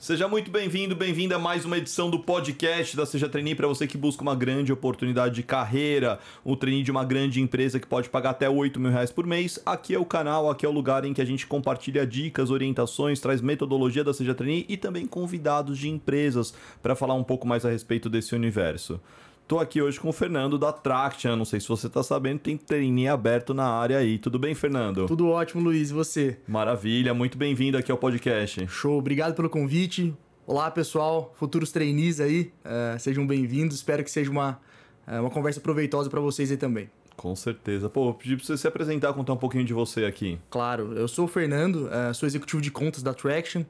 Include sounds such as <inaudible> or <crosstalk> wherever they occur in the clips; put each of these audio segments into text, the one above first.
Seja muito bem-vindo, bem-vinda a mais uma edição do podcast da Seja Trainee para você que busca uma grande oportunidade de carreira, um trainee de uma grande empresa que pode pagar até 8 mil reais por mês. Aqui é o canal, aqui é o lugar em que a gente compartilha dicas, orientações, traz metodologia da Seja Trainee e também convidados de empresas para falar um pouco mais a respeito desse universo. Tô aqui hoje com o Fernando da Traction. Não sei se você tá sabendo, tem trainee aberto na área aí. Tudo bem, Fernando? Tudo ótimo, Luiz. E você? Maravilha, muito bem-vindo aqui ao podcast. Show, obrigado pelo convite. Olá, pessoal, futuros trainees aí, uh, sejam bem-vindos. Espero que seja uma, uh, uma conversa proveitosa para vocês aí também. Com certeza. Pô, pedi pra você se apresentar, contar um pouquinho de você aqui. Claro, eu sou o Fernando, uh, sou executivo de contas da Traction.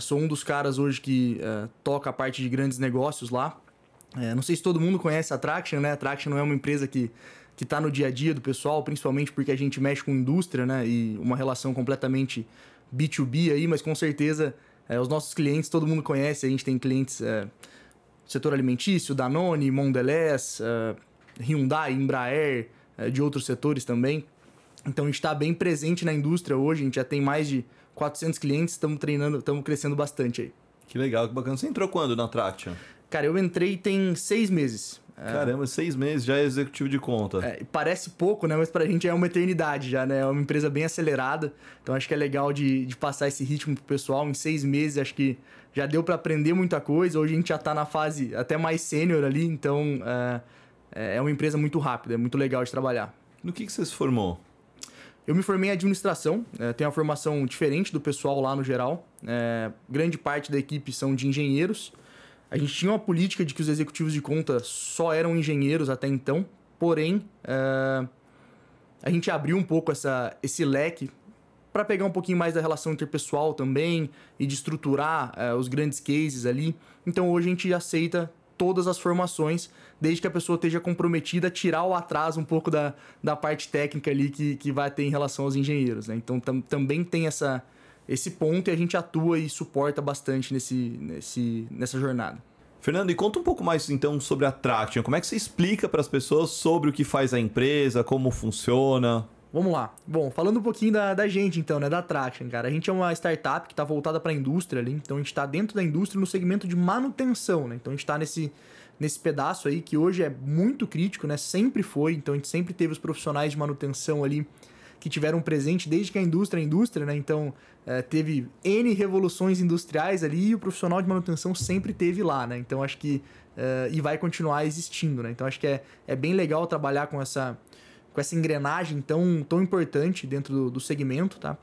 sou um dos caras hoje que toca a parte de grandes negócios lá. É, não sei se todo mundo conhece a Traction, né? A Traction não é uma empresa que que está no dia a dia do pessoal, principalmente porque a gente mexe com indústria, né? E uma relação completamente B2B aí, mas com certeza é, os nossos clientes todo mundo conhece. A gente tem clientes é, setor alimentício, Danone, Mondelez, é, Hyundai, Embraer, é, de outros setores também. Então a gente está bem presente na indústria hoje. A gente já tem mais de 400 clientes, estamos treinando, estamos crescendo bastante aí. Que legal, que bacana. Você entrou quando na Traction? Cara, eu entrei tem seis meses. É. Caramba, seis meses já é executivo de conta. É, parece pouco, né? Mas pra gente é uma eternidade já, né? É uma empresa bem acelerada. Então acho que é legal de, de passar esse ritmo pro pessoal. Em seis meses, acho que já deu para aprender muita coisa. Hoje a gente já tá na fase até mais sênior ali. Então é, é uma empresa muito rápida, é muito legal de trabalhar. No que, que você se formou? Eu me formei em administração, é, tenho uma formação diferente do pessoal lá no geral. É, grande parte da equipe são de engenheiros. A gente tinha uma política de que os executivos de conta só eram engenheiros até então, porém, uh, a gente abriu um pouco essa, esse leque para pegar um pouquinho mais da relação interpessoal também e de estruturar uh, os grandes cases ali. Então hoje a gente aceita todas as formações, desde que a pessoa esteja comprometida a tirar o atraso um pouco da, da parte técnica ali que, que vai ter em relação aos engenheiros. Né? Então tam, também tem essa, esse ponto e a gente atua e suporta bastante nesse, nesse, nessa jornada. Fernando, e conta um pouco mais então sobre a Traction. Como é que você explica para as pessoas sobre o que faz a empresa, como funciona? Vamos lá. Bom, falando um pouquinho da, da gente então, né, da Traction, cara. A gente é uma startup que está voltada para a indústria ali, então a gente está dentro da indústria no segmento de manutenção, né? Então a gente está nesse, nesse pedaço aí que hoje é muito crítico, né? Sempre foi, então a gente sempre teve os profissionais de manutenção ali que tiveram presente desde que a indústria é indústria, né? Então, é, teve N revoluções industriais ali e o profissional de manutenção sempre teve lá, né? Então, acho que... É, e vai continuar existindo, né? Então, acho que é, é bem legal trabalhar com essa, com essa engrenagem tão, tão importante dentro do, do segmento, tá?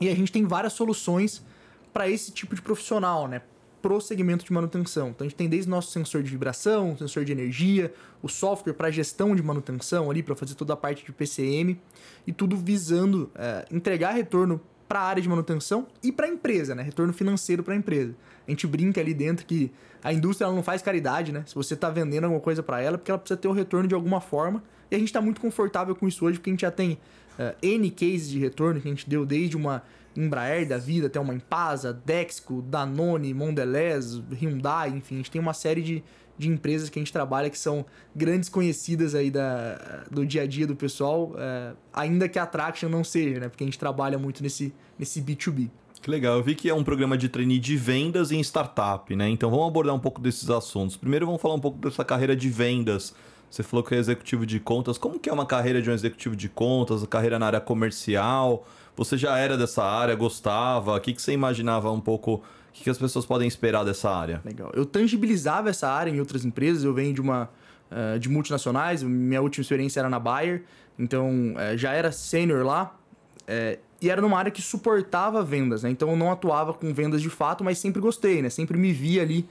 E a gente tem várias soluções para esse tipo de profissional, né? Pro segmento de manutenção. Então a gente tem desde nosso sensor de vibração, sensor de energia, o software para gestão de manutenção ali, para fazer toda a parte de PCM, e tudo visando é, entregar retorno para a área de manutenção e para a empresa, né? Retorno financeiro para a empresa. A gente brinca ali dentro que a indústria não faz caridade, né? Se você está vendendo alguma coisa para ela, porque ela precisa ter o retorno de alguma forma. E a gente está muito confortável com isso hoje, porque a gente já tem uh, N cases de retorno que a gente deu desde uma Embraer da vida, até uma Impasa, Dexco, Danone, Mondelez, Hyundai, enfim, a gente tem uma série de, de empresas que a gente trabalha que são grandes conhecidas aí da, do dia a dia do pessoal, é, ainda que a Traction não seja, né? Porque a gente trabalha muito nesse, nesse B2B. Que legal, eu vi que é um programa de trainee de vendas em startup, né? Então vamos abordar um pouco desses assuntos. Primeiro vamos falar um pouco dessa carreira de vendas. Você falou que é executivo de contas. Como que é uma carreira de um executivo de contas, a carreira na área comercial? Você já era dessa área, gostava? O que, que você imaginava um pouco? O que, que as pessoas podem esperar dessa área? Legal. Eu tangibilizava essa área em outras empresas. Eu venho de uma uh, de multinacionais. Minha última experiência era na Bayer. Então, uh, já era sênior lá. Uh, e era numa área que suportava vendas, né? Então eu não atuava com vendas de fato, mas sempre gostei, né? Sempre me via ali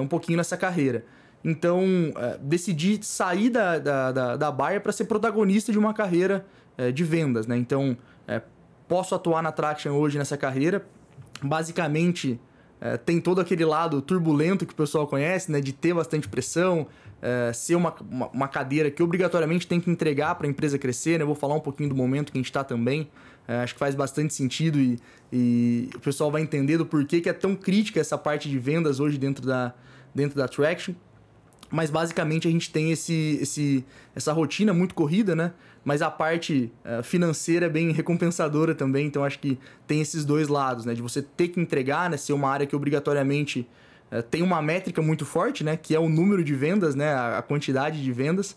um pouquinho nessa carreira. Então, decidi sair da, da, da, da Bayer para ser protagonista de uma carreira de vendas, né? Então, posso atuar na Traction hoje nessa carreira. Basicamente, é, tem todo aquele lado turbulento que o pessoal conhece, né? De ter bastante pressão, é, ser uma, uma, uma, cadeira que obrigatoriamente tem que entregar para a empresa crescer, né? Eu vou falar um pouquinho do momento que a gente está também. É, acho que faz bastante sentido e, e, o pessoal vai entender do porquê que é tão crítica essa parte de vendas hoje dentro da, dentro da Traction. Mas basicamente a gente tem esse, esse, essa rotina muito corrida, né? mas a parte uh, financeira é bem recompensadora também. Então acho que tem esses dois lados, né? De você ter que entregar, né? Ser uma área que obrigatoriamente uh, tem uma métrica muito forte, né? Que é o número de vendas, né? A, a quantidade de vendas.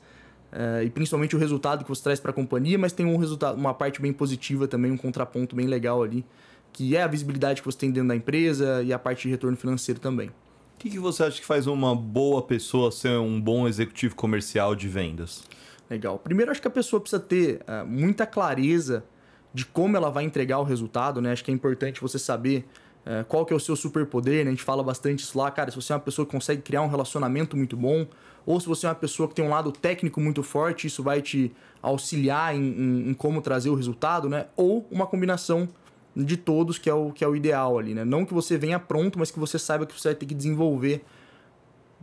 Uh, e principalmente o resultado que você traz para a companhia, mas tem um resultado, uma parte bem positiva também, um contraponto bem legal ali, que é a visibilidade que você tem dentro da empresa e a parte de retorno financeiro também. O que, que você acha que faz uma boa pessoa ser um bom executivo comercial de vendas? Legal. Primeiro, acho que a pessoa precisa ter uh, muita clareza de como ela vai entregar o resultado, né? Acho que é importante você saber uh, qual que é o seu superpoder, né? A gente fala bastante isso lá, cara, se você é uma pessoa que consegue criar um relacionamento muito bom, ou se você é uma pessoa que tem um lado técnico muito forte, isso vai te auxiliar em, em, em como trazer o resultado, né? Ou uma combinação de todos, que é o, que é o ideal ali, né? Não que você venha pronto, mas que você saiba que você vai ter que desenvolver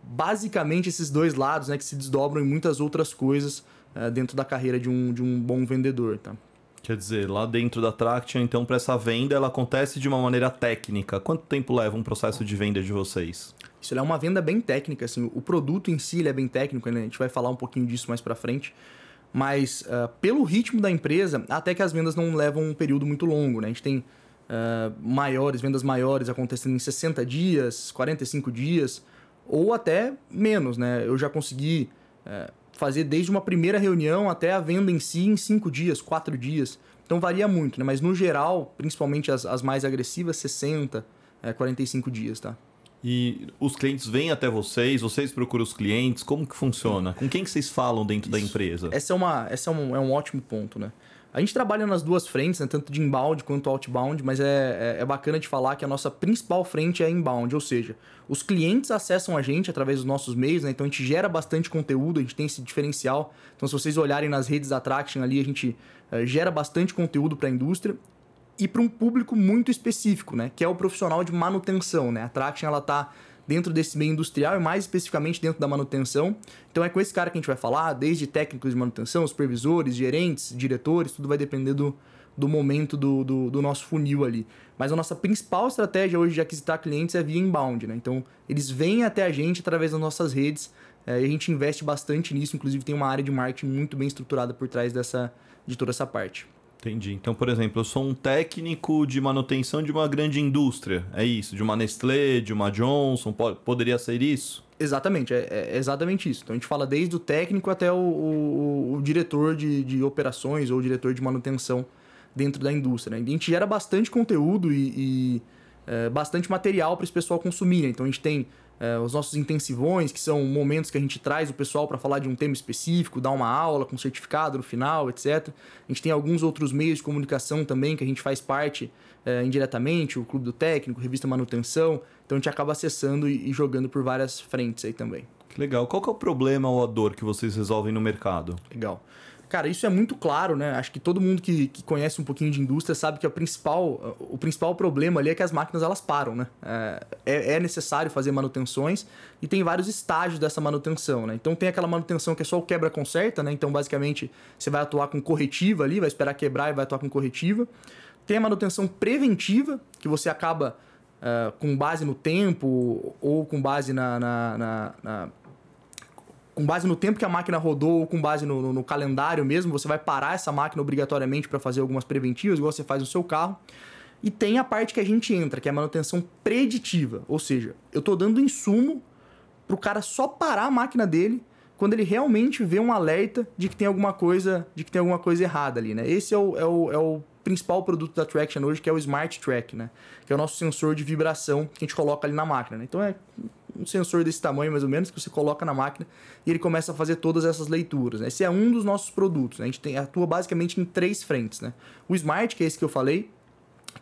basicamente esses dois lados, né? Que se desdobram em muitas outras coisas uh, dentro da carreira de um, de um bom vendedor, tá? Quer dizer, lá dentro da Traction, então, para essa venda, ela acontece de uma maneira técnica. Quanto tempo leva um processo de venda de vocês? Isso é uma venda bem técnica, assim. O produto em si é bem técnico, né? A gente vai falar um pouquinho disso mais para frente. Mas uh, pelo ritmo da empresa, até que as vendas não levam um período muito longo, né? A gente tem uh, maiores, vendas maiores acontecendo em 60 dias, 45 dias, ou até menos, né? Eu já consegui uh, fazer desde uma primeira reunião até a venda em si em cinco dias, quatro dias. Então varia muito, né? Mas no geral, principalmente as, as mais agressivas, 60, é, 45 dias, tá? E os clientes vêm até vocês, vocês procuram os clientes, como que funciona? Com quem que vocês falam dentro Isso. da empresa? Essa é, uma, essa é, um, é um ótimo ponto, né? A gente trabalha nas duas frentes, né? tanto de inbound quanto outbound, mas é, é, é, bacana de falar que a nossa principal frente é inbound, ou seja, os clientes acessam a gente através dos nossos meios, né? então a gente gera bastante conteúdo, a gente tem esse diferencial. Então, se vocês olharem nas redes da Traction ali, a gente é, gera bastante conteúdo para a indústria e para um público muito específico, né? que é o profissional de manutenção. Né? A Traction ela está dentro desse meio industrial e mais especificamente dentro da manutenção. Então é com esse cara que a gente vai falar, desde técnicos de manutenção, supervisores, gerentes, diretores, tudo vai depender do, do momento do, do, do, nosso funil ali. Mas a nossa principal estratégia hoje de aquisitar clientes é via inbound, né? Então eles vêm até a gente através das nossas redes é, e a gente investe bastante nisso, inclusive tem uma área de marketing muito bem estruturada por trás dessa, de toda essa parte. Entendi. Então, por exemplo, eu sou um técnico de manutenção de uma grande indústria. É isso? De uma Nestlé, de uma Johnson? Poderia ser isso? Exatamente, é, é exatamente isso. Então a gente fala desde o técnico até o, o, o diretor de, de, operações ou diretor de manutenção dentro da indústria. Né? A gente gera bastante conteúdo e, e é, bastante material para esse pessoal consumir. Né? Então a gente tem é, os nossos intensivões, que são momentos que a gente traz o pessoal para falar de um tema específico, dar uma aula com certificado no final, etc. A gente tem alguns outros meios de comunicação também que a gente faz parte é, indiretamente, o Clube do Técnico, Revista Manutenção. Então a gente acaba acessando e, e jogando por várias frentes aí também. Que legal. Qual que é o problema ou a dor que vocês resolvem no mercado? Legal. Cara, isso é muito claro, né? Acho que todo mundo que, que conhece um pouquinho de indústria sabe que a principal, o principal problema ali é que as máquinas elas param, né? É, é, é necessário fazer manutenções e tem vários estágios dessa manutenção, né? Então tem aquela manutenção que é só o quebra-conserta, né? Então basicamente você vai atuar com corretiva ali, vai esperar quebrar e vai atuar com corretiva. Tem a manutenção preventiva, que você acaba uh, com base no tempo ou com base na, na, na, na com base no tempo que a máquina rodou ou com base no, no, no calendário mesmo, você vai parar essa máquina obrigatoriamente para fazer algumas preventivas, igual você faz no seu carro. E tem a parte que a gente entra, que é a manutenção preditiva. Ou seja, eu estou dando insumo para o cara só parar a máquina dele quando ele realmente vê um alerta de que tem alguma coisa, de que tem alguma coisa errada ali, né? Esse é o, é o, é o principal produto da Traction hoje, que é o Smart Track, né? Que é o nosso sensor de vibração que a gente coloca ali na máquina, né? Então é um sensor desse tamanho mais ou menos que você coloca na máquina e ele começa a fazer todas essas leituras. Né? Esse é um dos nossos produtos. Né? A gente tem, atua basicamente em três frentes. Né? O Smart, que é esse que eu falei,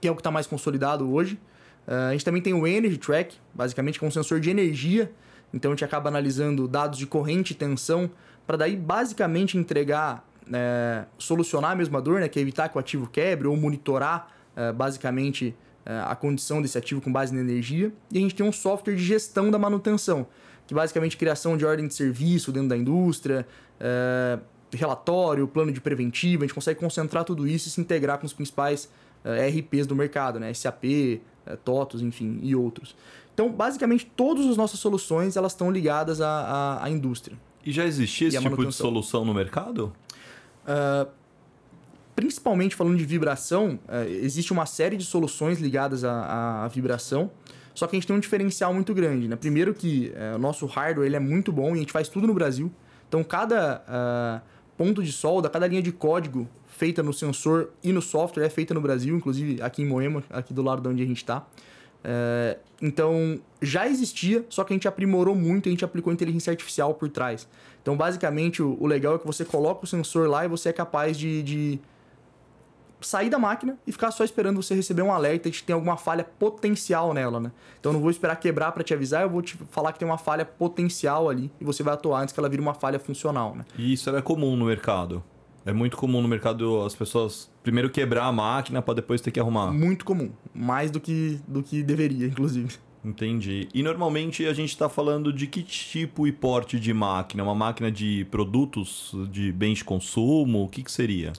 que é o que está mais consolidado hoje. Uh, a gente também tem o Energy Track, basicamente que é um sensor de energia. Então a gente acaba analisando dados de corrente e tensão para daí basicamente entregar, é, solucionar a mesma dor, né? que é evitar que o ativo quebre ou monitorar é, basicamente a condição desse ativo com base na energia. E a gente tem um software de gestão da manutenção, que basicamente criação de ordem de serviço dentro da indústria, é, relatório, plano de preventiva, a gente consegue concentrar tudo isso e se integrar com os principais é, RPs do mercado, né? SAP, é, TOTOS, enfim, e outros. Então, basicamente, todas as nossas soluções elas estão ligadas à, à, à indústria. E já existia esse tipo de solução no mercado? Uh, principalmente falando de vibração, é, existe uma série de soluções ligadas à, vibração, só que a gente tem um diferencial muito grande. Né? Primeiro que é, o nosso hardware ele é muito bom e a gente faz tudo no Brasil. Então cada uh, ponto de solda, cada linha de código feita no sensor e no software é feita no Brasil, inclusive aqui em Moema, aqui do lado de onde a gente está. É, então, já existia, só que a gente aprimorou muito, a gente aplicou inteligência artificial por trás. Então, basicamente, o, o legal é que você coloca o sensor lá e você é capaz de, de sair da máquina e ficar só esperando você receber um alerta de que tem alguma falha potencial nela, né? Então eu não vou esperar quebrar para te avisar, eu vou te falar que tem uma falha potencial ali e você vai atuar antes que ela vire uma falha funcional, né? E isso era comum no mercado? É muito comum no mercado as pessoas primeiro quebrar a máquina para depois ter que arrumar. Muito comum, mais do que do que deveria, inclusive. Entendi. E normalmente a gente está falando de que tipo e porte de máquina? Uma máquina de produtos, de bens de consumo? O que, que seria?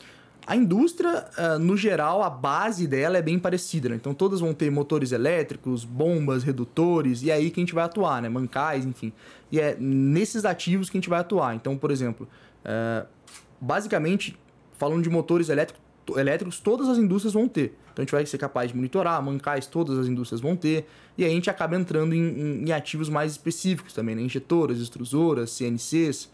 A indústria, ah, no geral, a base dela é bem parecida, né? Então todas vão ter motores elétricos, bombas, redutores, e é aí que a gente vai atuar, né? Mancais, enfim. E é nesses ativos que a gente vai atuar. Então, por exemplo, ah, basicamente, falando de motores elétricos, todas as indústrias vão ter. Então a gente vai ser capaz de monitorar, mancais, todas as indústrias vão ter. E aí a gente acaba entrando em, em, em ativos mais específicos também, né? Injetoras, extrusoras, CNCs.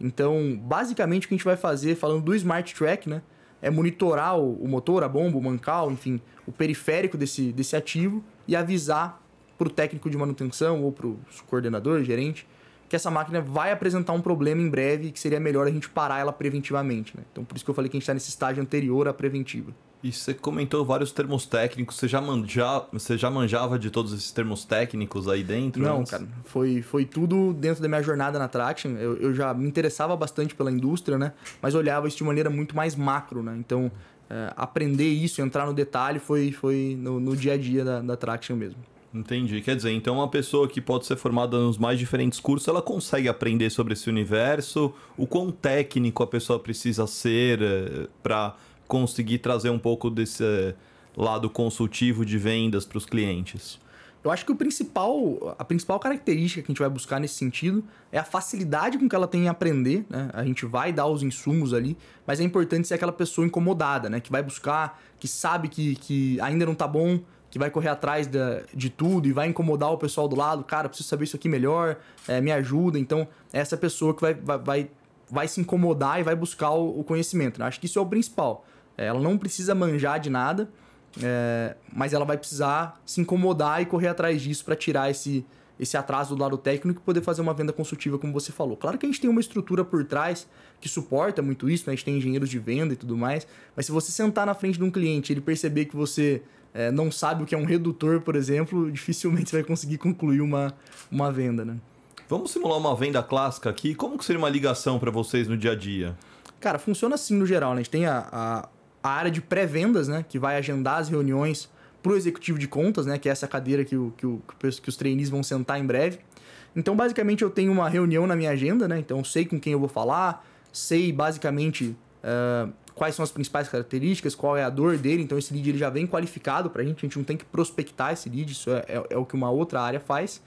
Então, basicamente, o que a gente vai fazer, falando do Smart Track, né? É monitorar o, o motor, a bomba, o mancal, enfim, o periférico desse, desse ativo e avisar para o técnico de manutenção ou para o coordenador, gerente, que essa máquina vai apresentar um problema em breve e que seria melhor a gente parar ela preventivamente. Né? Então, por isso que eu falei que a gente está nesse estágio anterior à preventiva. E você comentou vários termos técnicos, você já, manja, você já manjava de todos esses termos técnicos aí dentro? Não, antes? cara, foi, foi tudo dentro da minha jornada na Traction. Eu, eu já me interessava bastante pela indústria, né? Mas olhava isso de maneira muito mais macro, né? Então, é, aprender isso, entrar no detalhe, foi, foi no, no dia a dia da, da Traction mesmo. Entendi. Quer dizer, então uma pessoa que pode ser formada nos mais diferentes cursos, ela consegue aprender sobre esse universo? O quão técnico a pessoa precisa ser eh, para conseguir trazer um pouco desse eh, lado consultivo de vendas para os clientes? Eu acho que o principal, a principal característica que a gente vai buscar nesse sentido é a facilidade com que ela tem em aprender. Né? A gente vai dar os insumos ali, mas é importante ser aquela pessoa incomodada, né? Que vai buscar, que sabe que, que ainda não tá bom, que vai correr atrás da, de tudo e vai incomodar o pessoal do lado, cara, preciso saber isso aqui melhor, é, me ajuda. Então, é essa pessoa que vai, vai, vai, vai se incomodar e vai buscar o, o conhecimento. Né? Acho que isso é o principal. É, ela não precisa manjar de nada, é, mas ela vai precisar se incomodar e correr atrás disso para tirar esse, esse atraso do lado técnico e poder fazer uma venda consultiva, como você falou. Claro que a gente tem uma estrutura por trás que suporta muito isso, né? a gente tem engenheiros de venda e tudo mais, mas se você sentar na frente de um cliente e ele perceber que você é, não sabe o que é um redutor, por exemplo, <laughs> dificilmente você vai conseguir concluir uma, uma venda, né? Vamos simular uma venda clássica aqui. Como que seria uma ligação para vocês no dia a dia? Cara, funciona assim no geral, né? A gente tem a, a, a área de pré-vendas, né? Que vai agendar as reuniões para o executivo de contas, né? Que é essa cadeira que, o, que, o, que os trainees vão sentar em breve. Então, basicamente, eu tenho uma reunião na minha agenda, né? Então, sei com quem eu vou falar, sei basicamente uh, quais são as principais características, qual é a dor dele. Então esse lead ele já vem qualificado para a gente, a gente não tem que prospectar esse lead, isso é, é, é, o que uma outra área faz.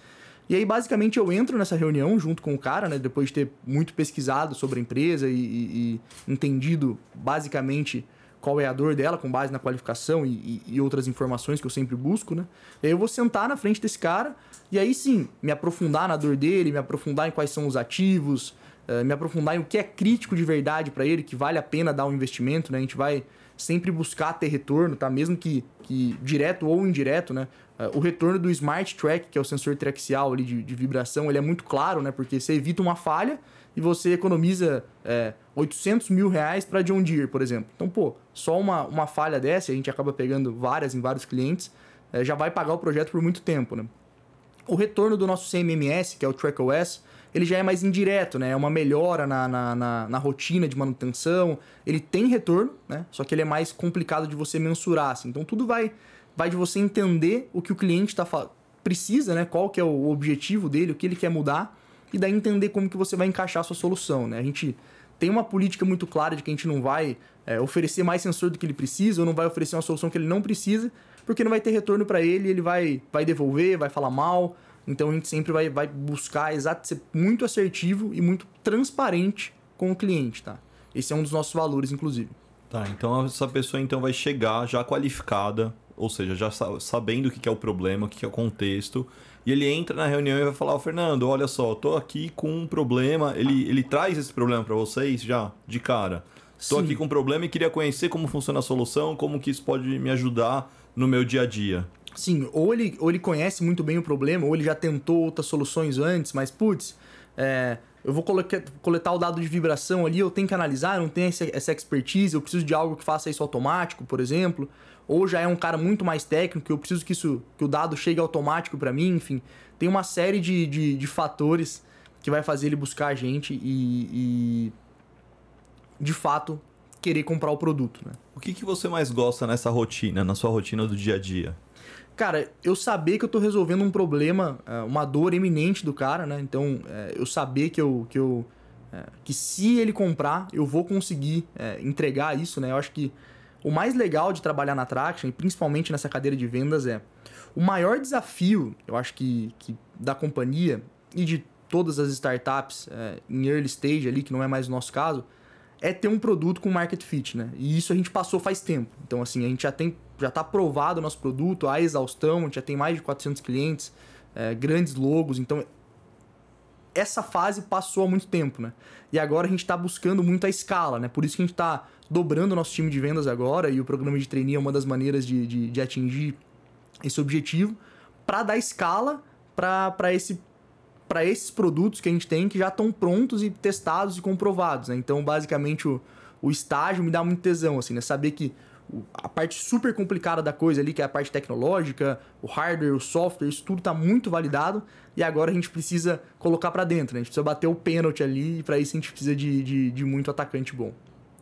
E aí basicamente eu entro nessa reunião junto com o cara, né, depois de ter muito pesquisado sobre a empresa e, e, e entendido basicamente qual é a dor dela, com base na qualificação e, e, outras informações que eu sempre busco, né? E aí eu vou sentar na frente desse cara e aí sim, me aprofundar na dor dele, me aprofundar em quais são os ativos, eh, me aprofundar em o que é crítico de verdade para ele, que vale a pena dar um investimento, né? A gente vai sempre buscar ter retorno, tá? Mesmo que, que direto ou indireto, né? Uh, o retorno do Smart Track, que é o sensor triaxial ali de, de, vibração, ele é muito claro, né? Porque você evita uma falha e você economiza é, 800 mil reais para John Deere, por exemplo. Então, pô, só uma, uma falha dessa, a gente acaba pegando várias em vários clientes, é, já vai pagar o projeto por muito tempo, né? O retorno do nosso CMMS, que é o TrackOS, ele já é mais indireto, né? É uma melhora na, na, na, na, rotina de manutenção. Ele tem retorno, né? Só que ele é mais complicado de você mensurar. Assim. Então tudo vai, vai de você entender o que o cliente tá, precisa, né? Qual que é o objetivo dele, o que ele quer mudar. E daí entender como que você vai encaixar a sua solução, né? A gente tem uma política muito clara de que a gente não vai é, oferecer mais sensor do que ele precisa ou não vai oferecer uma solução que ele não precisa, porque não vai ter retorno para ele, ele vai, vai devolver, vai falar mal. Então a gente sempre vai, vai buscar exato, ser muito assertivo e muito transparente com o cliente, tá? Esse é um dos nossos valores, inclusive. Tá, então essa pessoa então vai chegar já qualificada, ou seja, já sabendo o que é o problema, o que é o contexto, e ele entra na reunião e vai falar, oh, Fernando, olha só, tô aqui com um problema. Ele, ele traz esse problema para vocês já, de cara. Estou aqui com um problema e queria conhecer como funciona a solução, como que isso pode me ajudar no meu dia a dia. Sim, ou ele, ou ele conhece muito bem o problema, ou ele já tentou outras soluções antes, mas putz, é, eu vou coletar o dado de vibração ali, eu tenho que analisar, eu não tenho essa expertise, eu preciso de algo que faça isso automático, por exemplo. Ou já é um cara muito mais técnico, eu preciso que, isso, que o dado chegue automático para mim, enfim. Tem uma série de, de, de, fatores que vai fazer ele buscar a gente e, e de fato, querer comprar o produto. Né? O que, que você mais gosta nessa rotina, na sua rotina do dia a dia? Cara, eu saber que eu tô resolvendo um problema, é, uma dor eminente do cara, né? Então, é, eu saber que eu. Que, eu, é, que se ele comprar, eu vou conseguir entregar isso, né? Eu acho que o mais legal de trabalhar na Traction, e principalmente nessa cadeira de vendas, é o maior desafio, eu acho que, que da companhia e de todas as startups em early stage ali, que não é mais o nosso caso, é ter um produto com market fit, né? E isso a gente passou faz tempo. Então, assim, a gente já tem, já está aprovado o nosso produto, a exaustão, a gente já tem mais de 400 clientes, é, grandes logos. Então, essa fase passou há muito tempo, né? E agora a gente está buscando muito a escala, né? Por isso que a gente está dobrando o nosso time de vendas agora e o programa de trainee é uma das maneiras de, de, de atingir esse objetivo para dar escala para esse para esses produtos que a gente tem que já estão prontos e testados e comprovados. Né? Então, basicamente, o, o estágio me dá muito tesão, assim, né? Saber que a parte super complicada da coisa ali, que é a parte tecnológica, o hardware, o software, isso tudo está muito validado e agora a gente precisa colocar para dentro, né? A gente precisa bater o pênalti ali e para isso a gente precisa de, de, de muito atacante bom.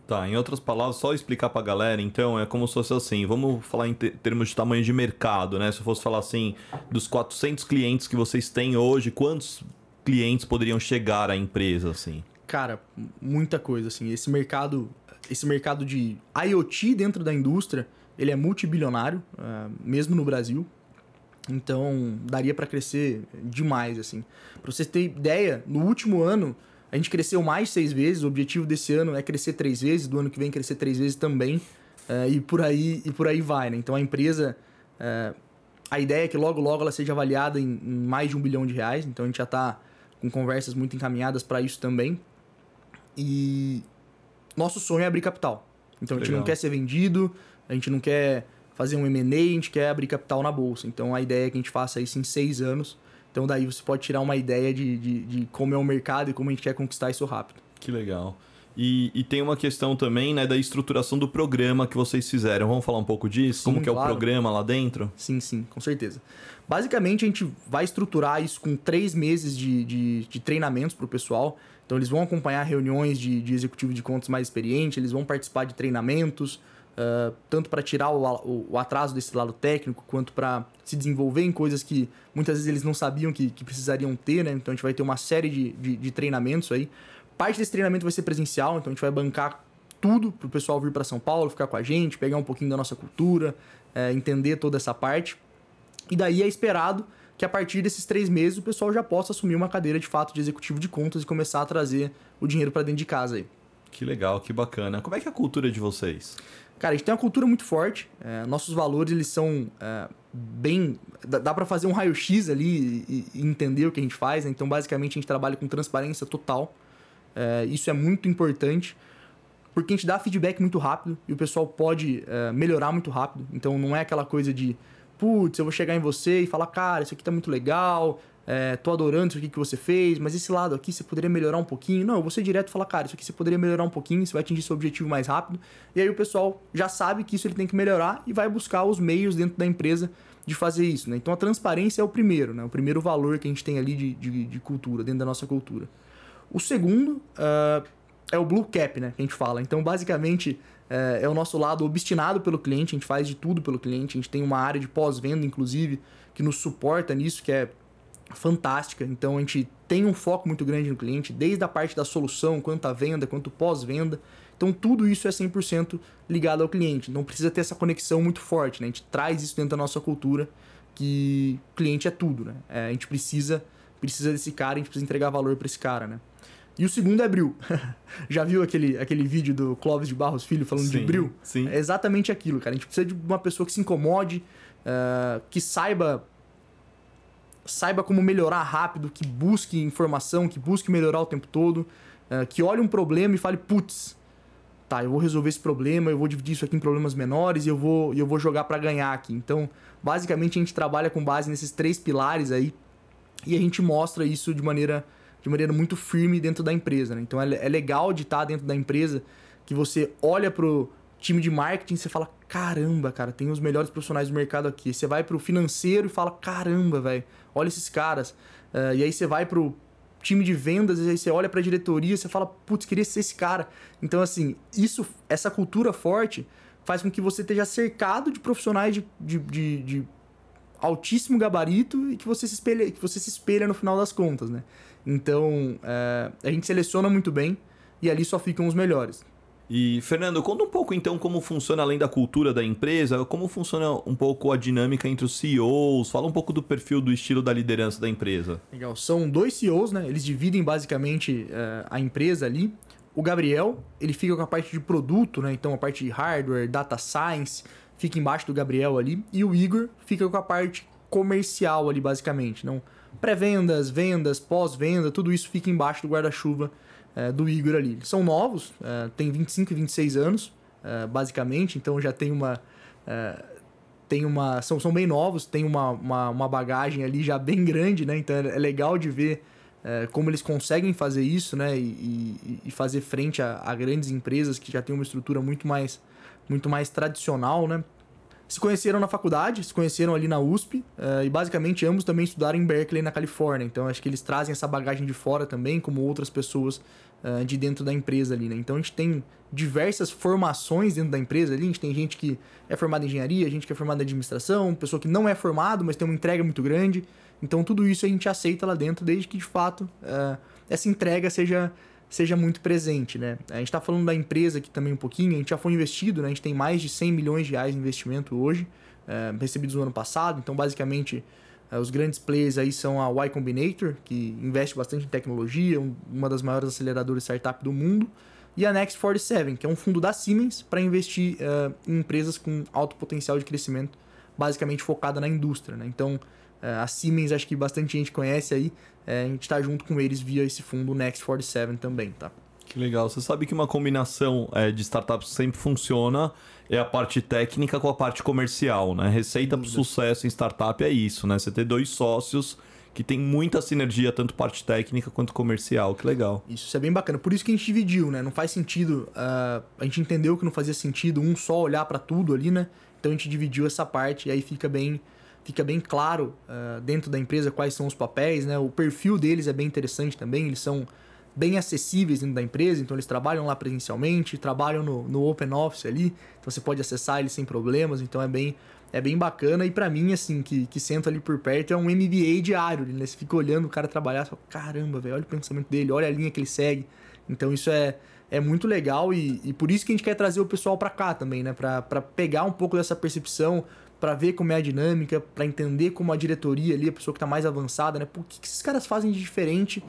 Tá, em outras palavras, só explicar pra galera, então, é como se fosse assim, vamos falar em termos de tamanho de mercado, né? Se eu fosse falar assim, dos 400 clientes que vocês têm hoje, quantos clientes poderiam chegar à empresa, assim? Cara, muita coisa, assim. Esse mercado, esse mercado de IoT dentro da indústria, ele é multibilionário, uh, mesmo no Brasil. Então, daria para crescer demais, assim. Pra você ter ideia, no último ano, a gente cresceu mais seis vezes. O objetivo desse ano é crescer três vezes, do ano que vem crescer três vezes também. Uh, e por aí e por aí vai, né? Então a empresa. Uh, a ideia é que logo logo ela seja avaliada em, em, mais de um bilhão de reais. Então a gente já está com conversas muito encaminhadas para isso também. E nosso sonho é abrir capital. Então a gente Legal. não quer ser vendido, a gente não quer fazer um M&A, a gente quer abrir capital na bolsa. Então a ideia é que a gente faça isso em seis anos então daí você pode tirar uma ideia de, de, de como é o mercado e como a gente quer conquistar isso rápido. Que legal. E, e, tem uma questão também né, da estruturação do programa que vocês fizeram. Vamos falar um pouco disso? Sim, Como que claro. é o programa lá dentro? Sim, sim, com certeza. Basicamente, a gente vai estruturar isso com três meses de, de, de treinamentos para o pessoal. Então, eles vão acompanhar reuniões de, de executivo de contas mais experiente, eles vão participar de treinamentos, Uh, tanto para tirar o, o, o, atraso desse lado técnico, quanto para se desenvolver em coisas que muitas vezes eles não sabiam que, que precisariam ter, né? Então a gente vai ter uma série de, de, de, treinamentos aí. Parte desse treinamento vai ser presencial, então a gente vai bancar tudo para o pessoal vir para São Paulo, ficar com a gente, pegar um pouquinho da nossa cultura, é, entender toda essa parte. E daí é esperado que a partir desses três meses o pessoal já possa assumir uma cadeira de fato de executivo de contas e começar a trazer o dinheiro para dentro de casa aí. Que legal, que bacana. Como é que é a cultura de vocês? Cara, a gente tem uma cultura muito forte. É, nossos valores, eles são é, bem... Dá, dá para fazer um raio-x ali e, e, entender o que a gente faz. Né? Então, basicamente, a gente trabalha com transparência total. É, isso é muito importante. Porque a gente dá feedback muito rápido e o pessoal pode é, melhorar muito rápido. Então, não é aquela coisa de... Putz, eu vou chegar em você e falar, cara, isso aqui tá muito legal é, tô adorando isso aqui que você fez, mas esse lado aqui você poderia melhorar um pouquinho. Não, eu vou ser direto e falar, cara, isso aqui você poderia melhorar um pouquinho, você vai atingir seu objetivo mais rápido. E aí o pessoal já sabe que isso ele tem que melhorar e vai buscar os meios dentro da empresa de fazer isso, né? Então a transparência é o primeiro, né? O primeiro valor que a gente tem ali de, de, de cultura, dentro da nossa cultura. O segundo uh, é o blue cap, né? Que a gente fala. Então, basicamente, uh, é o nosso lado obstinado pelo cliente, a gente faz de tudo pelo cliente, a gente tem uma área de pós-venda, inclusive, que nos suporta nisso, que é fantástica. Então a gente tem um foco muito grande no cliente, desde a parte da solução, quanto a venda, quanto pós-venda. Então tudo isso é 100% ligado ao cliente. Não precisa ter essa conexão muito forte, né? A gente traz isso dentro da nossa cultura que cliente é tudo, né? É, a gente precisa precisa desse cara, a gente precisa entregar valor para esse cara, né? E o segundo é bril. <laughs> Já viu aquele, aquele vídeo do Clóvis de Barros Filho falando sim, de bril? Sim. É exatamente aquilo, cara. A gente precisa de uma pessoa que se incomode, uh, que saiba saiba como melhorar rápido, que busque informação, que busque melhorar o tempo todo, uh, que olhe um problema e fale, putz, tá, eu vou resolver esse problema, eu vou dividir isso aqui em problemas menores e eu vou, eu vou jogar para ganhar aqui. Então, basicamente a gente trabalha com base nesses três pilares aí e a gente mostra isso de maneira, de maneira muito firme dentro da empresa. Né? Então, é, é legal de estar dentro da empresa que você olha pro time de marketing e você fala, caramba, cara, tem os melhores profissionais do mercado aqui. Você vai pro financeiro e fala, caramba, velho, olha esses caras. Uh, e aí você vai pro time de vendas, e aí você olha pra diretoria você fala, putz, queria ser esse cara. Então, assim, isso, essa cultura forte faz com que você esteja cercado de profissionais de, de, de, de altíssimo gabarito e que você se espelha, que você se espelha no final das contas, né? Então, é, a gente seleciona muito bem e ali só ficam os melhores. E, Fernando, conta um pouco então como funciona, além da cultura da empresa, como funciona um pouco a dinâmica entre os CEOs, fala um pouco do perfil, do estilo da liderança da empresa. Legal, são dois CEOs, né? Eles dividem basicamente uh, a empresa ali. O Gabriel, ele fica com a parte de produto, né? Então a parte de hardware, data science, fica embaixo do Gabriel ali. E o Igor fica com a parte comercial ali, basicamente. Não pré-vendas, vendas, pós-venda, tudo isso fica embaixo do guarda-chuva é, do Igor ali. Eles são novos, é, tem 25 e 26 anos, é, basicamente, então já tem uma. É, tem uma são, são bem novos, tem uma, uma, uma, bagagem ali já bem grande, né? Então é, é legal de ver é, como eles conseguem fazer isso, né? E, e, e fazer frente a, a, grandes empresas que já têm uma estrutura muito mais, muito mais tradicional, né? Se conheceram na faculdade, se conheceram ali na USP, uh, e basicamente ambos também estudaram em Berkeley, na Califórnia. Então acho que eles trazem essa bagagem de fora também, como outras pessoas uh, de dentro da empresa ali, né? Então a gente tem diversas formações dentro da empresa ali. A gente tem gente que é formada em engenharia, gente que é formada em administração, pessoa que não é formado, mas tem uma entrega muito grande. Então tudo isso a gente aceita lá dentro, desde que de fato uh, essa entrega seja seja muito presente, né? A gente está falando da empresa aqui também um pouquinho, a gente já foi investido, né? A gente tem mais de 100 milhões de reais de investimento hoje, é, recebidos no ano passado, então basicamente é, os grandes players aí são a Y Combinator, que investe bastante em tecnologia, um, uma das maiores aceleradoras startup do mundo, e a Next 47, que é um fundo da Siemens para investir uh, em empresas com alto potencial de crescimento, basicamente focada na indústria, né? Então, é, a Siemens, acho que bastante gente conhece aí. É, a gente está junto com eles via esse fundo Next 47 também, tá? Que legal. Você sabe que uma combinação é, de startups sempre funciona é a parte técnica com a parte comercial, né? Receita para sucesso em startup é isso, né? Você ter dois sócios que tem muita sinergia, tanto parte técnica quanto comercial. Que legal. Isso, isso é bem bacana. Por isso que a gente dividiu, né? Não faz sentido. Uh, a gente entendeu que não fazia sentido um só olhar para tudo ali, né? Então a gente dividiu essa parte e aí fica bem fica bem claro uh, dentro da empresa quais são os papéis, né? O perfil deles é bem interessante também, eles são bem acessíveis dentro da empresa, então eles trabalham lá presencialmente, trabalham no, no Open Office ali, então você pode acessar eles sem problemas, então é bem é bem bacana e para mim assim que, que sento ali por perto é um MBA diário, né? Você fica olhando o cara trabalhar, você fala, caramba, velho, olha o pensamento dele, olha a linha que ele segue. Então isso é é muito legal e, e por isso que a gente quer trazer o pessoal para cá também, né? Para pegar um pouco dessa percepção, para ver como é a dinâmica, para entender como a diretoria ali, a pessoa que está mais avançada, né? Por que, que esses caras fazem de diferente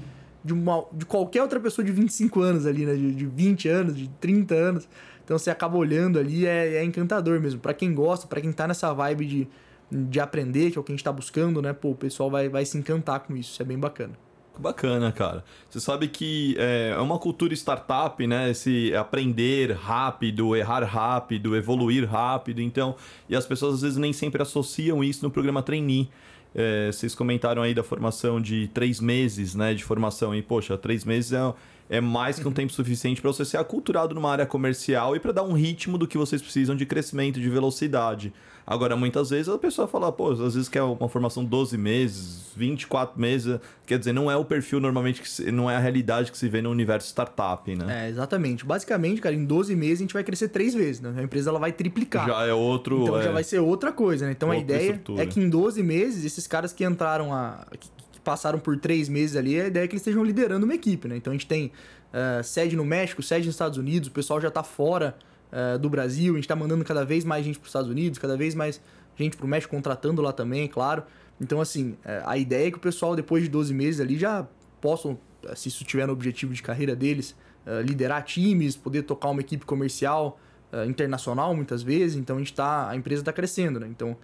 de, uma, de qualquer outra pessoa de 25 anos ali, né? De, de 20 anos, de 30 anos. Então você acaba olhando ali, é, é encantador mesmo. Para quem gosta, para quem tá nessa vibe de, de aprender, que é o que a gente tá buscando, né? Pô, o pessoal vai, vai se encantar com isso, isso é bem bacana. Bacana, cara. Você sabe que é, é uma cultura startup, né? Esse aprender rápido, errar rápido, evoluir rápido. Então, e as pessoas às vezes nem sempre associam isso no programa trainee. É, vocês comentaram aí da formação de três meses, né? De formação. E, poxa, três meses é, é mais que um tempo suficiente para você ser aculturado numa área comercial e para dar um ritmo do que vocês precisam de crescimento, de velocidade. Agora, muitas vezes a pessoa fala, pô, às vezes quer uma formação 12 meses, 24 meses, quer dizer, não é o perfil normalmente, que se, não é a realidade que se vê no universo startup, né? É, exatamente. Basicamente, cara, em 12 meses a gente vai crescer três vezes, né? A empresa ela vai triplicar. Já é outro... Então é... já vai ser outra coisa, né? Então outra a ideia estrutura. é que em 12 meses, esses caras que entraram a... passaram por três meses ali, a ideia é que eles estejam liderando uma equipe, né? Então a gente tem uh, sede no México, sede nos Estados Unidos, o pessoal já está fora uh, do Brasil, a gente está mandando cada vez mais gente para os Estados Unidos, cada vez mais gente para o México contratando lá também, claro. Então, assim, uh, a ideia é que o pessoal, depois de 12 meses ali, já possam se isso tiver no objetivo de carreira deles, liderar times, poder tocar uma equipe comercial internacional muitas vezes. Então a gente tá, a empresa está crescendo, né? Então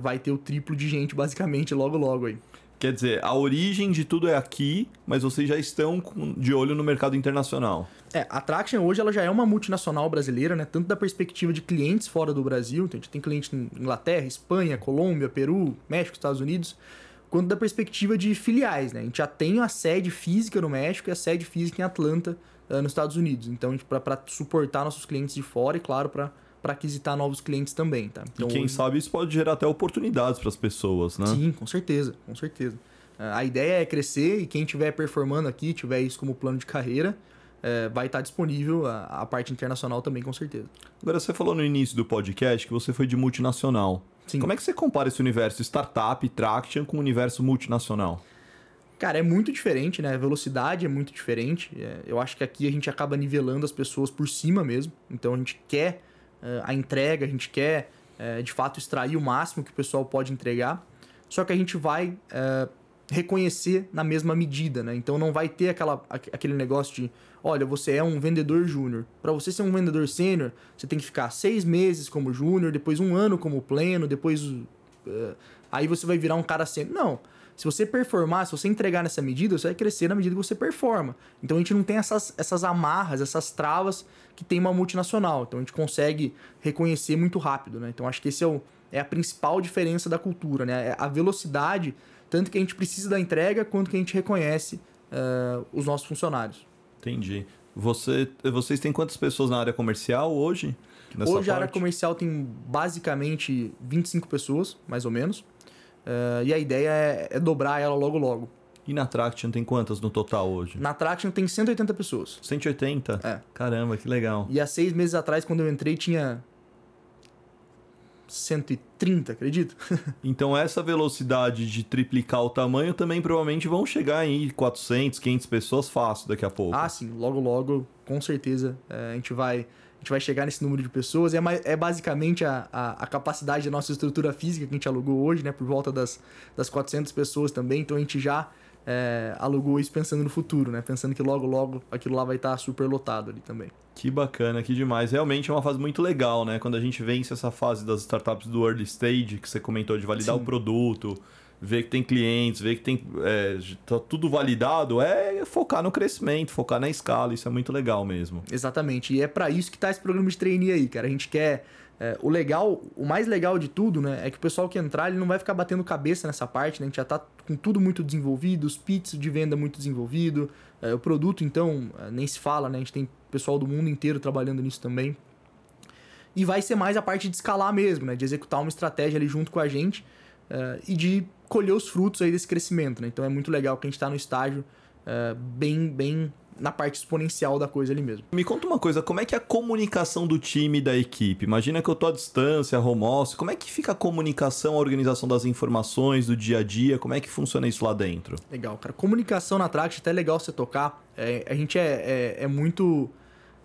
vai ter o triplo de gente <laughs> basicamente logo logo aí. Quer dizer, a origem de tudo é aqui, mas vocês já estão de olho no mercado internacional. É, a Traction hoje ela já é uma multinacional brasileira, né? Tanto da perspectiva de clientes fora do Brasil, então a gente tem clientes em Inglaterra, Espanha, Colômbia, Peru, México, Estados Unidos, quanto da perspectiva de filiais, né? A gente já tem a sede física no México e a sede física em Atlanta, uh, nos Estados Unidos. Então, para suportar nossos clientes de fora e, claro, para para aquisitar novos clientes também, tá? Então, e quem hoje... sabe isso pode gerar até oportunidades para as pessoas, né? Sim, com certeza, com certeza. A ideia é crescer e quem estiver performando aqui, tiver isso como plano de carreira, é, vai estar disponível a, a, parte internacional também, com certeza. Agora, você falou no início do podcast que você foi de multinacional. Sim. Como é que você compara esse universo startup, traction, com o universo multinacional? Cara, é muito diferente, né? A velocidade é muito diferente. É, eu acho que aqui a gente acaba nivelando as pessoas por cima mesmo. Então a gente quer a entrega, a gente quer uh, de fato extrair o máximo que o pessoal pode entregar. Só que a gente vai uh, reconhecer na mesma medida, né? Então não vai ter aquela, aquele negócio de, olha, você é um vendedor júnior. Para você ser um vendedor sênior, você tem que ficar seis meses como júnior, depois um ano como pleno, depois aí você vai virar um cara sênior. Não. Se você performar, se você entregar nessa medida, você vai crescer na medida que você performa. Então a gente não tem essas, essas amarras, essas travas que tem uma multinacional. Então a gente consegue reconhecer muito rápido, né? Então acho que esse é, o, é a principal diferença da cultura, né? É a velocidade tanto que a gente precisa da entrega, quanto que a gente reconhece uh, os nossos funcionários. Entendi. Você, vocês têm quantas pessoas na área comercial hoje? hoje parte? a área comercial tem basicamente 25 pessoas, mais ou menos. Uh, e a ideia é, é, dobrar ela logo logo. E na Traction tem quantas no total hoje? Na Traction tem 180 pessoas. 180? É. Caramba, que legal. E há seis meses atrás, quando eu entrei, tinha 130, acredito. <laughs> então essa velocidade de triplicar o tamanho também provavelmente vão chegar em 400, 500 pessoas fácil daqui a pouco. Ah, sim, logo logo, com certeza, é, a gente vai gente vai chegar nesse número de pessoas. É, é basicamente a, a, a, capacidade da nossa estrutura física que a gente alugou hoje, né? Por volta das, das 400 pessoas também. Então a gente já é, alugou isso pensando no futuro, né? Pensando que logo, logo aquilo lá vai estar super lotado ali também. Que bacana, que demais. Realmente é uma fase muito legal, né? Quando a gente vence essa fase das startups do early stage, que você comentou, de validar Sim. o produto, ver que tem clientes, ver que tem é, tá tudo validado, é focar no crescimento, focar na escala. Isso é muito legal mesmo. Exatamente. E é para isso que tá esse programa de trainee aí, cara. A gente quer é, o legal, o mais legal de tudo, né, é que o pessoal que entrar, ele não vai ficar batendo cabeça nessa parte, né? A gente já tá com tudo muito desenvolvido, os pits de venda muito desenvolvido, é, o produto, então, é, nem se fala, né? A gente tem pessoal do mundo inteiro trabalhando nisso também. E vai ser mais a parte de escalar mesmo, né? De executar uma estratégia ali junto com a gente é, e de colher os frutos aí desse crescimento, né? Então é muito legal que a gente está no estágio é, bem, bem na parte exponencial da coisa ali mesmo. Me conta uma coisa, como é que é a comunicação do time da equipe? Imagina que eu tô à distância, home office, como é que fica a comunicação, a organização das informações do dia a dia, como é que funciona isso lá dentro? Legal, cara. Comunicação na Tract, até é legal você tocar. É, a gente é, é, é, muito...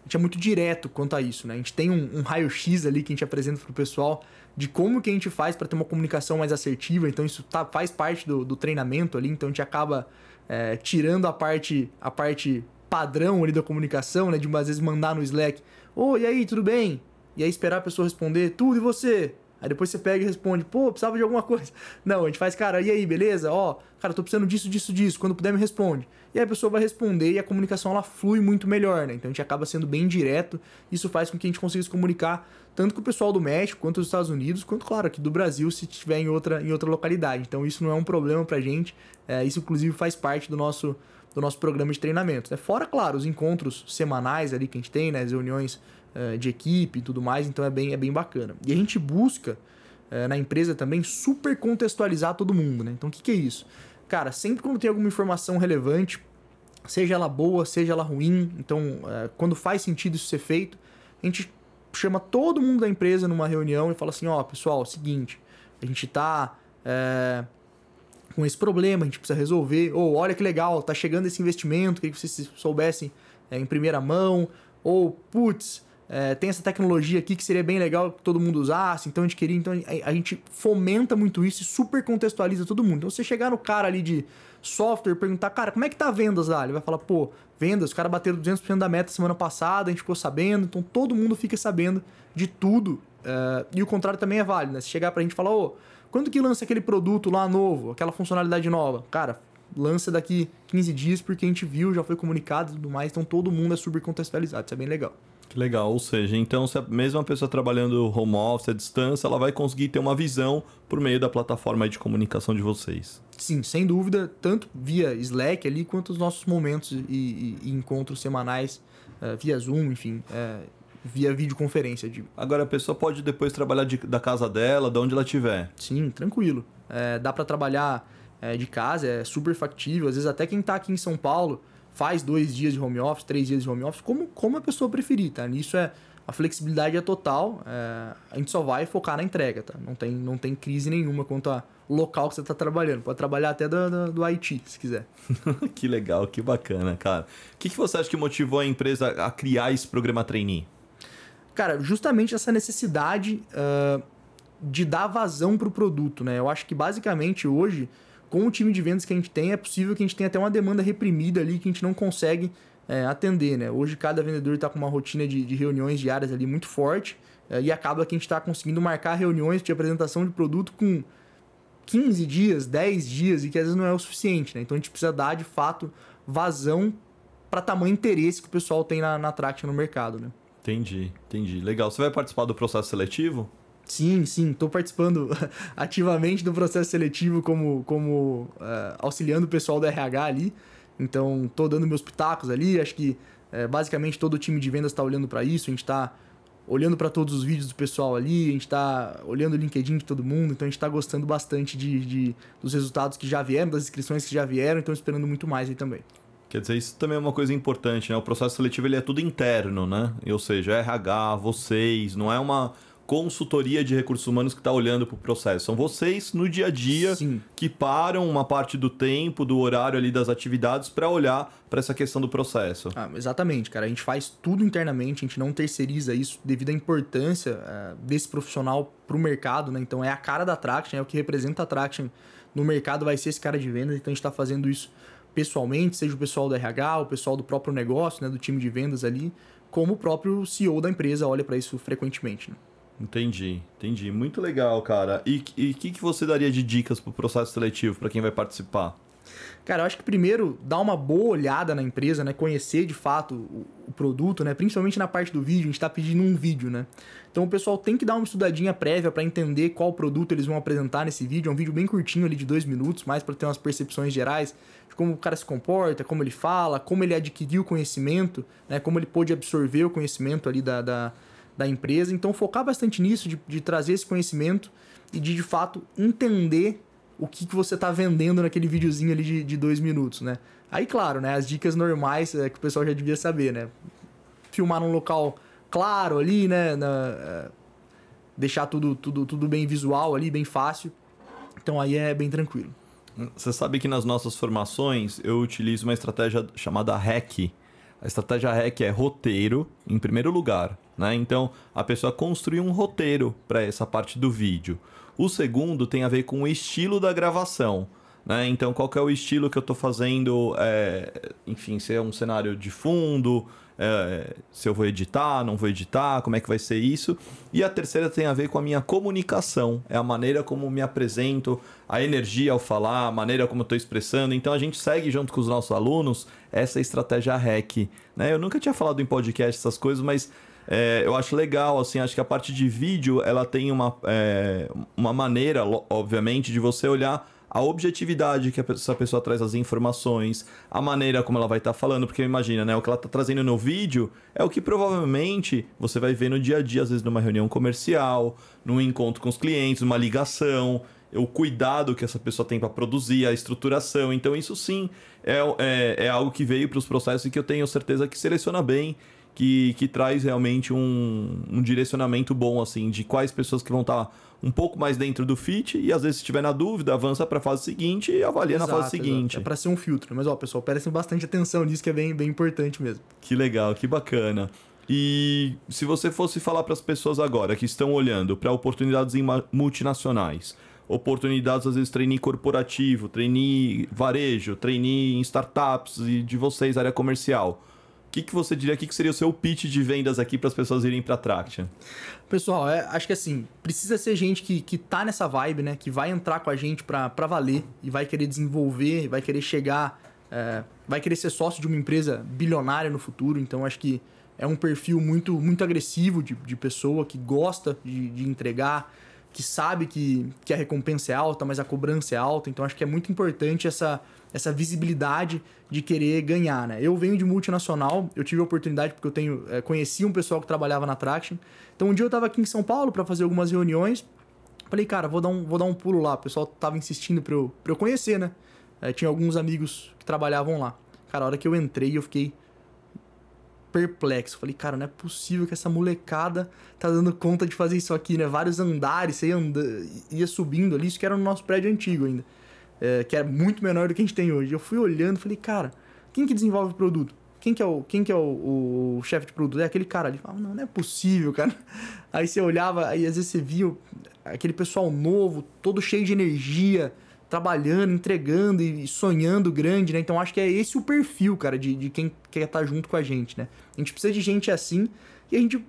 A gente é muito direto quanto a isso, né? A gente tem um, um raio-x ali que a gente apresenta pro pessoal de como que a gente faz para ter uma comunicação mais assertiva. Então isso tá, faz parte do, do treinamento ali, então a gente acaba é, tirando a parte, a parte padrão ali da comunicação, né? De às vezes mandar no Slack, oi, e aí, tudo bem? E aí esperar a pessoa responder, tudo, e você? Aí depois você pega e responde, pô, precisava de alguma coisa. <laughs> Não, a gente faz, cara, e aí, beleza? Ó, cara, tô precisando disso, disso, disso. Quando puder, me responde. E aí a pessoa vai responder e a comunicação ela flui muito melhor, né? Então a gente acaba sendo bem direto. Isso faz com que a gente consiga se comunicar tanto com o pessoal do México, quanto dos Estados Unidos, quanto, claro, aqui do Brasil, se estiver em outra, em outra localidade. Então isso não é um problema pra gente. É, isso, inclusive, faz parte do nosso do nosso programa de treinamento. Né? Fora, claro, os encontros semanais ali que a gente tem, né? as reuniões uh, de equipe e tudo mais, então é bem, é bem bacana. E a gente busca uh, na empresa também super contextualizar todo mundo. Né? Então o que, que é isso? Cara, sempre quando tem alguma informação relevante, seja ela boa, seja ela ruim, então uh, quando faz sentido isso ser feito, a gente chama todo mundo da empresa numa reunião e fala assim, ó, oh, pessoal, é seguinte, a gente tá com esse problema, a gente precisa resolver. Ou olha que legal, tá chegando esse investimento, queria que vocês soubessem é, em primeira mão. Ou, putz, é, tem essa tecnologia aqui que seria bem legal que todo mundo usasse, então a gente queria, então a, a gente fomenta muito isso e super contextualiza todo mundo. Então você chegar no cara ali de software, perguntar, cara, como é que tá vendas lá? Ele vai falar, pô, vendas, os caras bateram 200% da meta semana passada, a gente ficou sabendo, então todo mundo fica sabendo de tudo. Uh, e o contrário também é válido, né? Se chegar pra gente e falar, ô, quando que lança aquele produto lá novo, aquela funcionalidade nova? Cara, lança daqui 15 dias porque a gente viu, já foi comunicado e tudo mais, então todo mundo é super contextualizado, isso é bem legal. Que legal, ou seja, então se a mesma pessoa trabalhando home office à distância, ela vai conseguir ter uma visão por meio da plataforma de comunicação de vocês. Sim, sem dúvida, tanto via Slack ali, quanto os nossos momentos e, e, e encontros semanais uh, via Zoom, enfim, uh, via videoconferência. Digo. Agora a pessoa pode depois trabalhar de, da casa dela, de onde ela estiver. Sim, tranquilo. É, dá para trabalhar é, de casa, é super factível. Às vezes até quem está aqui em São Paulo faz dois dias de home office, três dias de home office, como, como a pessoa preferir, tá? Nisso é a flexibilidade é total. É, a gente só vai focar na entrega, tá? Não tem, não tem crise nenhuma quanto ao local que você está trabalhando. Pode trabalhar até do, do, do IT, se quiser. <laughs> que legal, que bacana, cara. O que, que você acha que motivou a empresa a criar esse programa trainee? Cara, justamente essa necessidade uh, de dar vazão para o produto, né? Eu acho que basicamente hoje com o time de vendas que a gente tem, é possível que a gente tenha até uma demanda reprimida ali que a gente não consegue é, atender, né? Hoje cada vendedor está com uma rotina de, de, reuniões diárias ali muito forte é, e acaba que a gente está conseguindo marcar reuniões de apresentação de produto com 15 dias, 10 dias e que às vezes não é o suficiente, né? Então a gente precisa dar de fato vazão para tamanho interesse que o pessoal tem na, na Traction no mercado, né? Entendi, entendi. Legal. Você vai participar do processo seletivo? Sim, sim, estou participando <laughs> ativamente do processo seletivo como, como uh, auxiliando o pessoal do RH ali. Então, estou dando meus pitacos ali. Acho que uh, basicamente todo o time de vendas está olhando para isso. A gente está olhando para todos os vídeos do pessoal ali, a gente está olhando o LinkedIn de todo mundo. Então, a gente está gostando bastante de, de, dos resultados que já vieram, das inscrições que já vieram. Então, esperando muito mais aí também. Quer dizer, isso também é uma coisa importante, né? O processo seletivo ele é tudo interno, né? Ou seja, RH, vocês, não é uma consultoria de recursos humanos que está olhando para o processo. São vocês no dia a dia Sim. que param uma parte do tempo, do horário ali das atividades para olhar para essa questão do processo. Ah, exatamente, cara. A gente faz tudo internamente, a gente não terceiriza isso devido à importância uh, desse profissional para o mercado, né? Então é a cara da Traction, é o que representa a Traction no mercado, vai ser esse cara de vendas, então a gente está fazendo isso pessoalmente, seja o pessoal do RH, o pessoal do próprio negócio, né, do time de vendas ali, como o próprio CEO da empresa olha para isso frequentemente. Né? Entendi, entendi. Muito legal, cara. E o que, que você daria de dicas para o processo seletivo para quem vai participar? Cara, eu acho que primeiro dar uma boa olhada na empresa, né? Conhecer de fato o, o produto, né? Principalmente na parte do vídeo, a gente está pedindo um vídeo, né? Então o pessoal tem que dar uma estudadinha prévia para entender qual produto eles vão apresentar nesse vídeo. É um vídeo bem curtinho ali de dois minutos, mais para ter umas percepções gerais de como o cara se comporta, como ele fala, como ele adquiriu o conhecimento, né? Como ele pôde absorver o conhecimento ali da, da da empresa. Então, focar bastante nisso, de, de trazer esse conhecimento e de, de fato, entender o que, que você está vendendo naquele videozinho ali de, de dois minutos, né? Aí, claro, né? As dicas normais é, que o pessoal já devia saber, né? Filmar num local claro ali, né? Na, é, deixar tudo, tudo, tudo bem visual ali, bem fácil. Então, aí é bem tranquilo. Você sabe que nas nossas formações eu utilizo uma estratégia chamada REC. A estratégia REC é roteiro, em primeiro lugar. Né? Então, a pessoa construiu um roteiro para essa parte do vídeo. O segundo tem a ver com o estilo da gravação. Né? Então, qual é o estilo que eu estou fazendo? É, enfim, se é um cenário de fundo, é, se eu vou editar, não vou editar, como é que vai ser isso. E a terceira tem a ver com a minha comunicação, é a maneira como me apresento, a energia ao falar, a maneira como estou expressando. Então, a gente segue junto com os nossos alunos essa estratégia REC. Né? Eu nunca tinha falado em podcast essas coisas, mas é, eu acho legal, assim, acho que a parte de vídeo, ela tem uma, é, uma maneira, obviamente, de você olhar a objetividade que essa pessoa traz as informações, a maneira como ela vai estar tá falando, porque imagina, né, o que ela está trazendo no vídeo é o que provavelmente você vai ver no dia a dia, às vezes numa reunião comercial, num encontro com os clientes, numa ligação, o cuidado que essa pessoa tem para produzir, a estruturação. Então, isso sim é, é, é algo que veio para os processos e que eu tenho certeza que seleciona bem que, que traz realmente um, um direcionamento bom, assim, de quais pessoas que vão estar tá um pouco mais dentro do fit e às vezes se tiver na dúvida, avança para a fase seguinte e avalia exato, na fase seguinte. Exato. É para ser um filtro, mas ó, pessoal, prestem bastante atenção nisso que é bem, bem importante mesmo. Que legal, que bacana. E se você fosse falar para as pessoas agora que estão olhando para oportunidades em multinacionais, oportunidades às vezes trainee corporativo, trainee varejo, trainee em startups e de vocês área comercial, que, que você diria que seria o seu pitch de vendas aqui para as pessoas irem para a Traction? Pessoal, é, acho que assim, precisa ser gente que, que tá nessa vibe, né? Que vai entrar com a gente para valer e vai querer desenvolver, vai querer chegar, é, vai querer ser sócio de uma empresa bilionária no futuro. Então, acho que é um perfil muito, muito agressivo de, de pessoa que gosta de, de entregar, que sabe que, que a recompensa é alta, mas a cobrança é alta. Então, acho que é muito importante essa essa visibilidade de querer ganhar, né? Eu venho de multinacional, eu tive a oportunidade porque eu tenho é, conheci um pessoal que trabalhava na Traction. Então um dia eu estava aqui em São Paulo para fazer algumas reuniões. Falei, cara, vou dar um, vou dar um pulo lá. O pessoal tava insistindo para eu, eu conhecer, né? É, tinha alguns amigos que trabalhavam lá. Cara, a hora que eu entrei, eu fiquei perplexo. Falei, cara, não é possível que essa molecada tá dando conta de fazer isso aqui, né? Vários andares, você ia, anda, ia subindo ali, isso que era no nosso prédio antigo ainda é, que é muito menor do que a gente tem hoje. Eu fui olhando falei, cara, quem que desenvolve produto? Quem que é o, quem que é o, o chefe de produto? É aquele cara ali. Falava, não, não é possível, cara. <laughs> Aí você olhava, aí às vezes você via aquele pessoal novo, todo cheio de energia, trabalhando, entregando e sonhando grande, né? Então acho que é esse o perfil, cara, de, de quem quer estar junto com a gente, né? A gente precisa de gente assim e a gente.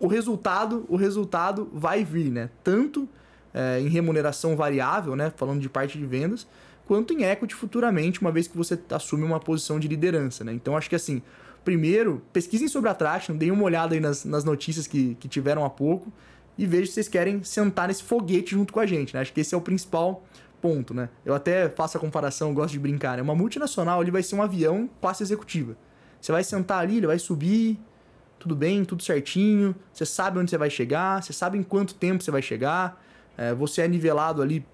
O resultado, o resultado vai vir, né? Tanto é, em remuneração variável, né, falando de parte de vendas, quanto em equity futuramente, uma vez que você assume uma posição de liderança. Né? Então, acho que assim, primeiro, pesquisem sobre a Traction, deem uma olhada aí nas, nas notícias que, que tiveram há pouco e vejam se vocês querem sentar nesse foguete junto com a gente. Né? Acho que esse é o principal ponto. Né? Eu até faço a comparação, gosto de brincar. Né? Uma multinacional ele vai ser um avião classe executiva. Você vai sentar ali, ele vai subir, tudo bem, tudo certinho, você sabe onde você vai chegar, você sabe em quanto tempo você vai chegar, é, você é nivelado ali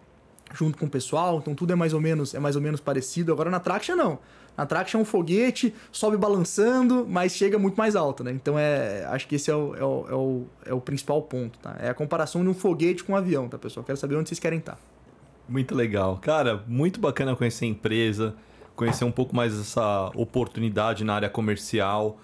junto com o pessoal, então tudo é mais ou menos é mais ou menos parecido. Agora na Traction não. Na Traction é um foguete, sobe balançando, mas chega muito mais alto, né? Então é, acho que esse é o, é o, é o, é o principal ponto, tá? É a comparação de um foguete com um avião, tá, pessoal? Quero saber onde vocês querem estar. Muito legal. Cara, muito bacana conhecer a empresa, conhecer um pouco mais essa oportunidade na área comercial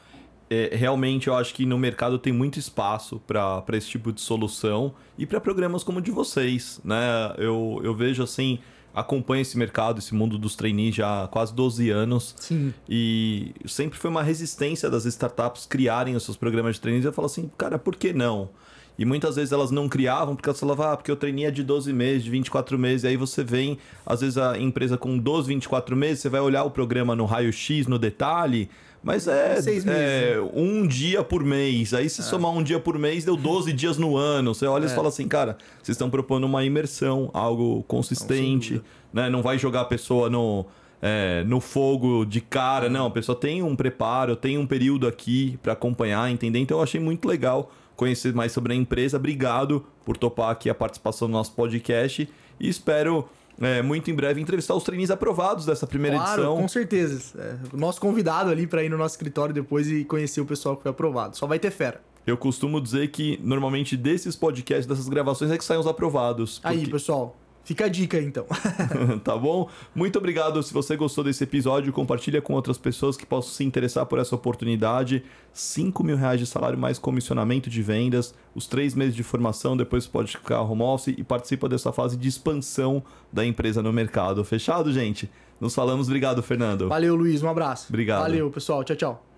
é, realmente eu acho que no mercado tem muito espaço para esse tipo de solução e para programas como o de vocês, né? Eu, eu vejo assim, acompanho esse mercado, esse mundo dos trainees já há quase 12 anos. Sim. E sempre foi uma resistência das startups criarem os seus programas de trainees. Eu falo assim, cara, por que não? E muitas vezes elas não criavam porque elas falavam, ah, porque eu treinei é de 12 meses, de 24 meses. E aí você vem, às vezes a empresa com 12, 24 meses, você vai olhar o programa no raio-x, no detalhe mas é, é né? um dia por mês. Aí se é. somar um dia por mês, deu 12 dias no ano. Você olha é. e fala assim, cara, vocês estão propondo uma imersão, algo consistente. Não, né? não vai jogar a pessoa no, é, no fogo de cara. Não, a pessoa tem um preparo, tem um período aqui para acompanhar, entender. Então eu achei muito legal conhecer mais sobre a empresa. Obrigado por topar aqui a participação do nosso podcast. E espero é, muito em breve entrevistar os trainees aprovados dessa primeira claro, edição. Com certeza. É, o nosso convidado ali para ir no nosso escritório depois e conhecer o pessoal que foi aprovado. Só vai ter fera. Eu costumo dizer que normalmente desses podcasts, dessas gravações, é que saem os aprovados. Porque... Aí, pessoal. Fica a dica então. <laughs> <laughs> tá bom? Muito obrigado. Se você gostou desse episódio, compartilha com outras pessoas que possam se interessar por essa oportunidade. 5 mil reais de salário mais comissionamento de vendas, os três meses de formação, depois pode ficar home office e participa dessa fase de expansão da empresa no mercado. Fechado, gente? Nos falamos. Obrigado, Fernando. Valeu, Luiz. Um abraço. Obrigado. Valeu, pessoal. Tchau, tchau.